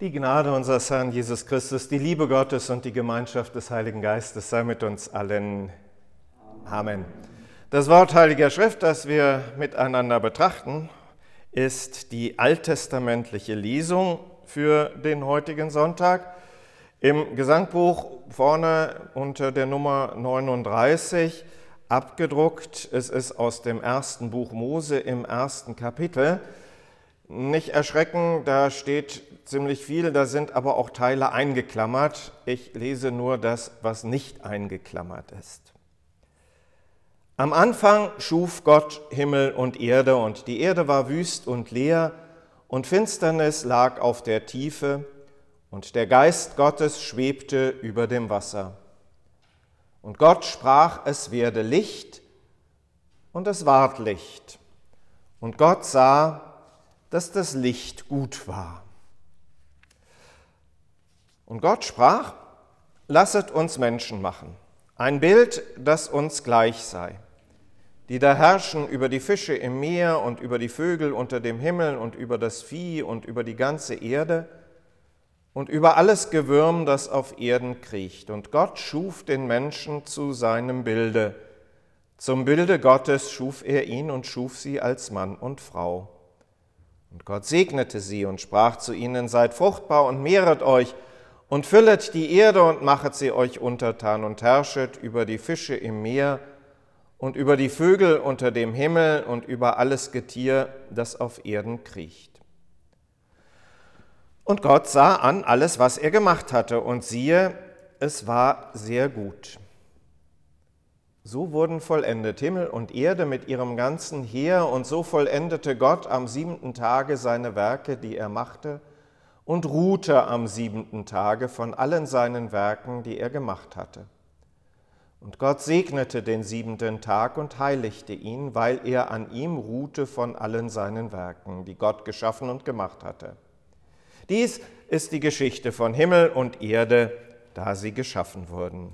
Die Gnade unseres Herrn Jesus Christus, die Liebe Gottes und die Gemeinschaft des Heiligen Geistes sei mit uns allen. Amen. Das Wort Heiliger Schrift, das wir miteinander betrachten, ist die alttestamentliche Lesung für den heutigen Sonntag. Im Gesangbuch vorne unter der Nummer 39 abgedruckt. Es ist aus dem ersten Buch Mose im ersten Kapitel. Nicht erschrecken, da steht ziemlich viel, da sind aber auch Teile eingeklammert. Ich lese nur das, was nicht eingeklammert ist. Am Anfang schuf Gott Himmel und Erde, und die Erde war wüst und leer, und Finsternis lag auf der Tiefe, und der Geist Gottes schwebte über dem Wasser. Und Gott sprach, es werde Licht, und es ward Licht. Und Gott sah, dass das Licht gut war. Und Gott sprach, lasset uns Menschen machen, ein Bild, das uns gleich sei, die da herrschen über die Fische im Meer und über die Vögel unter dem Himmel und über das Vieh und über die ganze Erde und über alles Gewürm, das auf Erden kriecht. Und Gott schuf den Menschen zu seinem Bilde. Zum Bilde Gottes schuf er ihn und schuf sie als Mann und Frau. Und Gott segnete sie und sprach zu ihnen, seid fruchtbar und mehret euch und füllet die Erde und machet sie euch untertan und herrschet über die Fische im Meer und über die Vögel unter dem Himmel und über alles Getier, das auf Erden kriecht. Und Gott sah an alles, was er gemacht hatte, und siehe, es war sehr gut. So wurden vollendet Himmel und Erde mit ihrem ganzen Heer, und so vollendete Gott am siebenten Tage seine Werke, die er machte, und ruhte am siebenten Tage von allen seinen Werken, die er gemacht hatte. Und Gott segnete den siebenten Tag und heiligte ihn, weil er an ihm ruhte von allen seinen Werken, die Gott geschaffen und gemacht hatte. Dies ist die Geschichte von Himmel und Erde, da sie geschaffen wurden.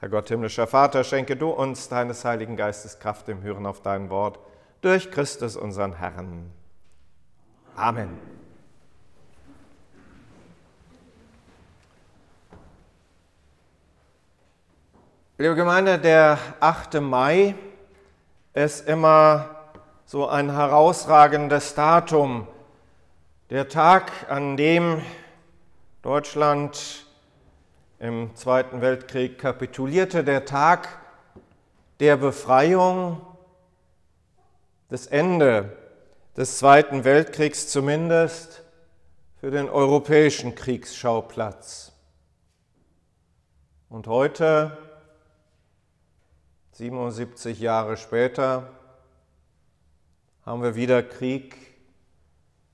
Herr Gott, himmlischer Vater, schenke du uns deines Heiligen Geistes Kraft im Hören auf dein Wort durch Christus unseren Herrn. Amen. Liebe Gemeinde, der 8. Mai ist immer so ein herausragendes Datum. Der Tag, an dem Deutschland im Zweiten Weltkrieg kapitulierte, der Tag der Befreiung, das Ende des Zweiten Weltkriegs zumindest für den europäischen Kriegsschauplatz. Und heute, 77 Jahre später, haben wir wieder Krieg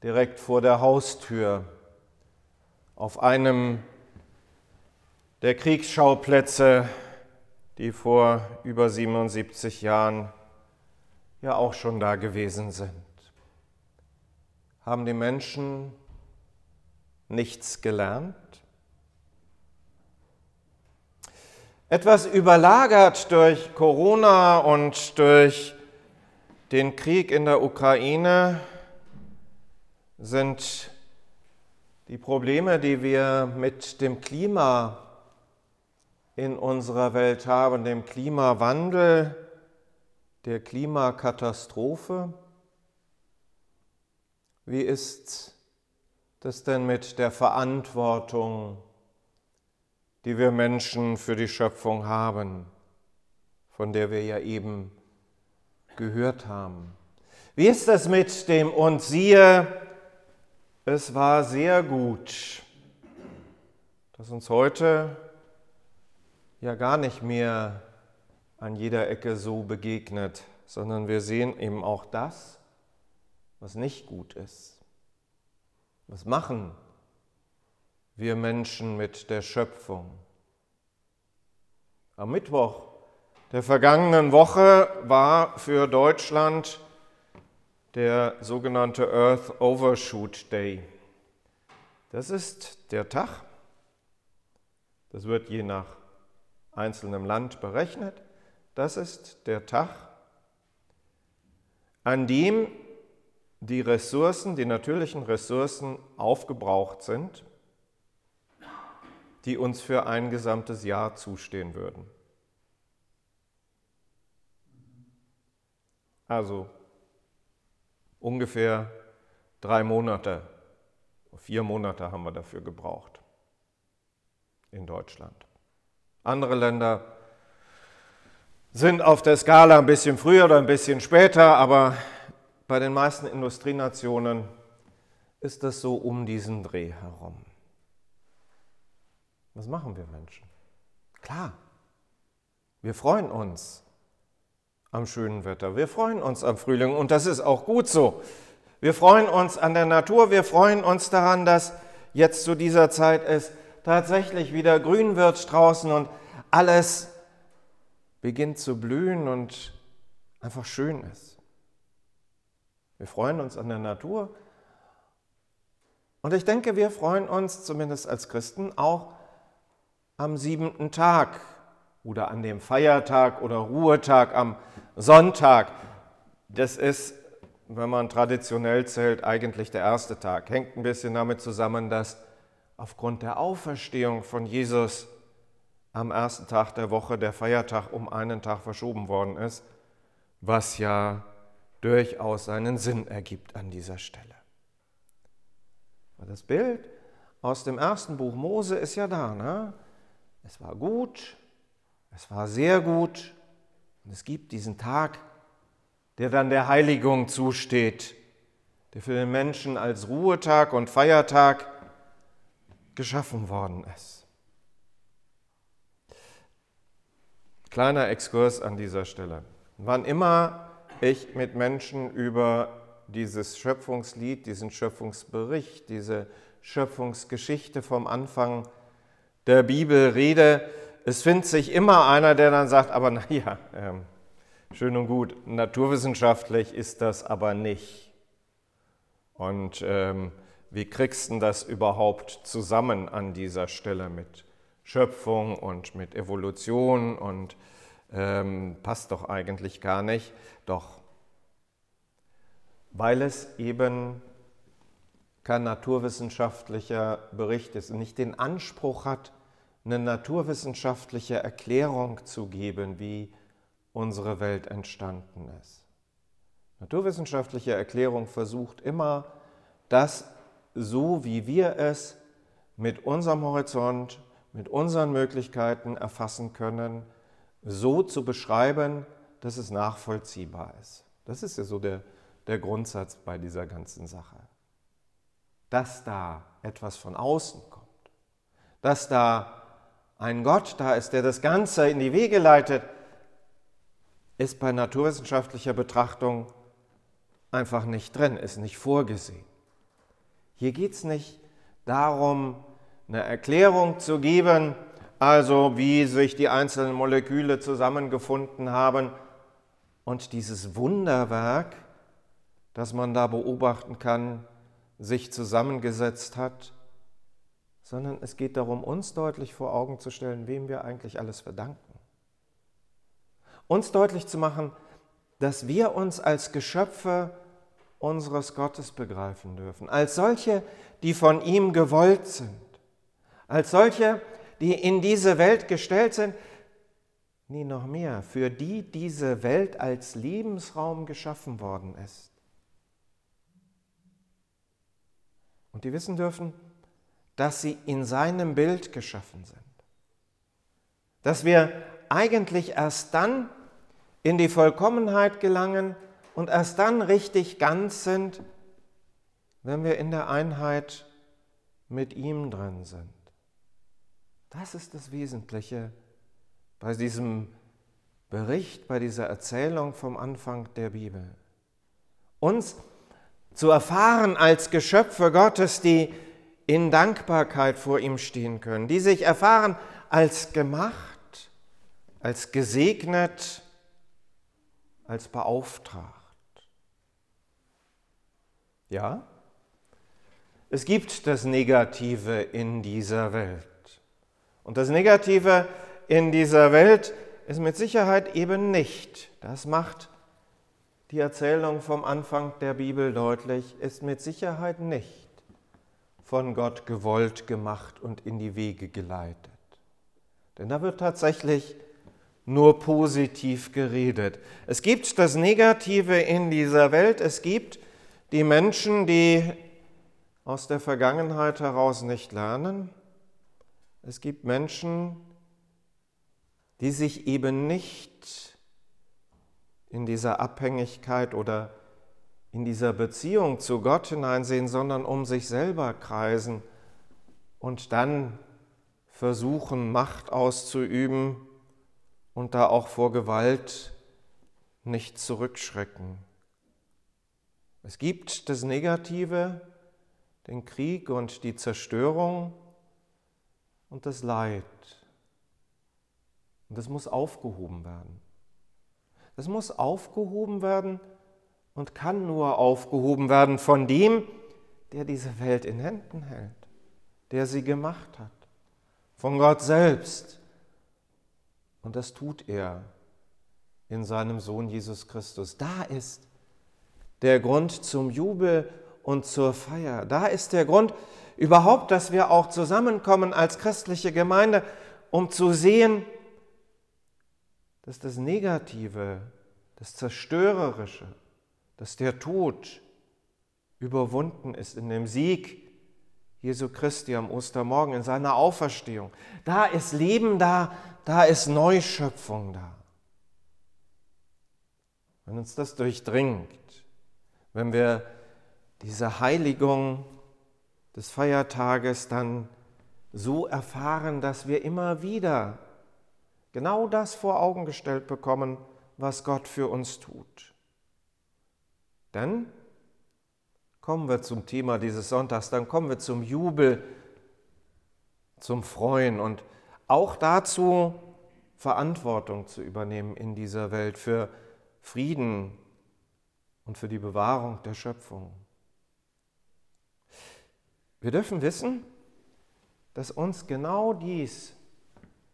direkt vor der Haustür auf einem der Kriegsschauplätze, die vor über 77 Jahren ja auch schon da gewesen sind. Haben die Menschen nichts gelernt? Etwas überlagert durch Corona und durch den Krieg in der Ukraine sind die Probleme, die wir mit dem Klima in unserer Welt haben, dem Klimawandel, der Klimakatastrophe. Wie ist das denn mit der Verantwortung, die wir Menschen für die Schöpfung haben, von der wir ja eben gehört haben? Wie ist das mit dem Und siehe, es war sehr gut, dass uns heute ja gar nicht mehr an jeder Ecke so begegnet, sondern wir sehen eben auch das, was nicht gut ist. Was machen wir Menschen mit der Schöpfung? Am Mittwoch der vergangenen Woche war für Deutschland der sogenannte Earth Overshoot Day. Das ist der Tag, das wird je nach einzelnem Land berechnet. Das ist der Tag, an dem die Ressourcen, die natürlichen Ressourcen aufgebraucht sind, die uns für ein gesamtes Jahr zustehen würden. Also ungefähr drei Monate, vier Monate haben wir dafür gebraucht in Deutschland. Andere Länder sind auf der Skala ein bisschen früher oder ein bisschen später, aber bei den meisten Industrienationen ist das so um diesen Dreh herum. Was machen wir Menschen? Klar, wir freuen uns am schönen Wetter, wir freuen uns am Frühling und das ist auch gut so. Wir freuen uns an der Natur, wir freuen uns daran, dass jetzt zu dieser Zeit es tatsächlich wieder grün wird draußen und alles beginnt zu blühen und einfach schön ist. Wir freuen uns an der Natur. Und ich denke, wir freuen uns zumindest als Christen auch am siebenten Tag oder an dem Feiertag oder Ruhetag am Sonntag. Das ist, wenn man traditionell zählt, eigentlich der erste Tag. Hängt ein bisschen damit zusammen, dass aufgrund der Auferstehung von Jesus am ersten Tag der Woche der Feiertag um einen Tag verschoben worden ist, was ja durchaus seinen Sinn ergibt an dieser Stelle. Das Bild aus dem ersten Buch Mose ist ja da. Ne? Es war gut, es war sehr gut und es gibt diesen Tag, der dann der Heiligung zusteht, der für den Menschen als Ruhetag und Feiertag geschaffen worden ist. Kleiner Exkurs an dieser Stelle. Wann immer ich mit Menschen über dieses Schöpfungslied, diesen Schöpfungsbericht, diese Schöpfungsgeschichte vom Anfang der Bibel rede, es findet sich immer einer, der dann sagt, aber naja, äh, schön und gut, naturwissenschaftlich ist das aber nicht. Und ähm, wie kriegst du das überhaupt zusammen an dieser Stelle mit Schöpfung und mit Evolution und ähm, passt doch eigentlich gar nicht. Doch, weil es eben kein naturwissenschaftlicher Bericht ist und nicht den Anspruch hat, eine naturwissenschaftliche Erklärung zu geben, wie unsere Welt entstanden ist. Naturwissenschaftliche Erklärung versucht immer, das so, wie wir es mit unserem Horizont, mit unseren Möglichkeiten erfassen können, so zu beschreiben, dass es nachvollziehbar ist. Das ist ja so der, der Grundsatz bei dieser ganzen Sache. Dass da etwas von außen kommt, dass da ein Gott da ist, der das Ganze in die Wege leitet, ist bei naturwissenschaftlicher Betrachtung einfach nicht drin, ist nicht vorgesehen. Hier geht es nicht darum, eine Erklärung zu geben, also wie sich die einzelnen Moleküle zusammengefunden haben. Und dieses Wunderwerk, das man da beobachten kann, sich zusammengesetzt hat, sondern es geht darum, uns deutlich vor Augen zu stellen, wem wir eigentlich alles verdanken. Uns deutlich zu machen, dass wir uns als Geschöpfe unseres Gottes begreifen dürfen, als solche, die von ihm gewollt sind, als solche, die in diese Welt gestellt sind, nie noch mehr, für die diese Welt als Lebensraum geschaffen worden ist. Und die wissen dürfen, dass sie in seinem Bild geschaffen sind. Dass wir eigentlich erst dann in die Vollkommenheit gelangen und erst dann richtig ganz sind, wenn wir in der Einheit mit ihm drin sind. Das ist das Wesentliche bei diesem Bericht, bei dieser Erzählung vom Anfang der Bibel. Uns zu erfahren als Geschöpfe Gottes, die in Dankbarkeit vor ihm stehen können, die sich erfahren als gemacht, als gesegnet, als beauftragt. Ja, es gibt das Negative in dieser Welt. Und das Negative in dieser Welt ist mit Sicherheit eben nicht. Das macht die Erzählung vom Anfang der Bibel deutlich, ist mit Sicherheit nicht von Gott gewollt gemacht und in die Wege geleitet. Denn da wird tatsächlich nur positiv geredet. Es gibt das Negative in dieser Welt, es gibt die Menschen, die aus der Vergangenheit heraus nicht lernen. Es gibt Menschen, die sich eben nicht in dieser Abhängigkeit oder in dieser Beziehung zu Gott hineinsehen, sondern um sich selber kreisen und dann versuchen, Macht auszuüben und da auch vor Gewalt nicht zurückschrecken. Es gibt das Negative, den Krieg und die Zerstörung und das Leid. Und das muss aufgehoben werden. Das muss aufgehoben werden und kann nur aufgehoben werden von dem, der diese Welt in Händen hält, der sie gemacht hat, von Gott selbst. Und das tut er in seinem Sohn Jesus Christus. Da ist der Grund zum Jubel und zur Feier. Da ist der Grund überhaupt, dass wir auch zusammenkommen als christliche Gemeinde, um zu sehen, dass das Negative, das Zerstörerische, dass der Tod überwunden ist in dem Sieg Jesu Christi am Ostermorgen, in seiner Auferstehung. Da ist Leben da, da ist Neuschöpfung da. Wenn uns das durchdringt, wenn wir diese Heiligung des Feiertages dann so erfahren, dass wir immer wieder genau das vor Augen gestellt bekommen, was Gott für uns tut. Dann kommen wir zum Thema dieses Sonntags, dann kommen wir zum Jubel, zum Freuen und auch dazu, Verantwortung zu übernehmen in dieser Welt für Frieden und für die Bewahrung der Schöpfung. Wir dürfen wissen, dass uns genau dies,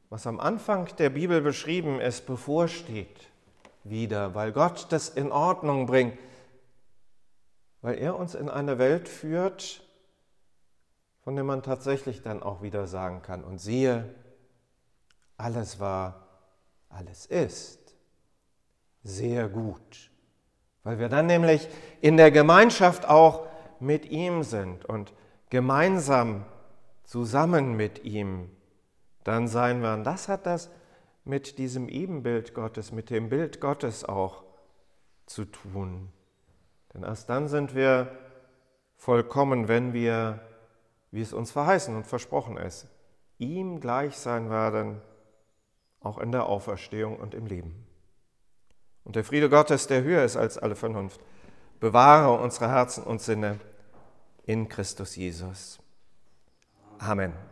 was am Anfang der Bibel beschrieben ist, bevorsteht wieder, weil Gott das in Ordnung bringt, weil er uns in eine Welt führt, von der man tatsächlich dann auch wieder sagen kann, und siehe, alles war, alles ist sehr gut, weil wir dann nämlich in der Gemeinschaft auch mit ihm sind und gemeinsam zusammen mit ihm dann sein werden. Das hat das mit diesem Ebenbild Gottes, mit dem Bild Gottes auch zu tun. Denn erst dann sind wir vollkommen, wenn wir, wie es uns verheißen und versprochen ist, ihm gleich sein werden, auch in der Auferstehung und im Leben. Und der Friede Gottes, der höher ist als alle Vernunft, bewahre unsere Herzen und Sinne in Christus Jesus. Amen.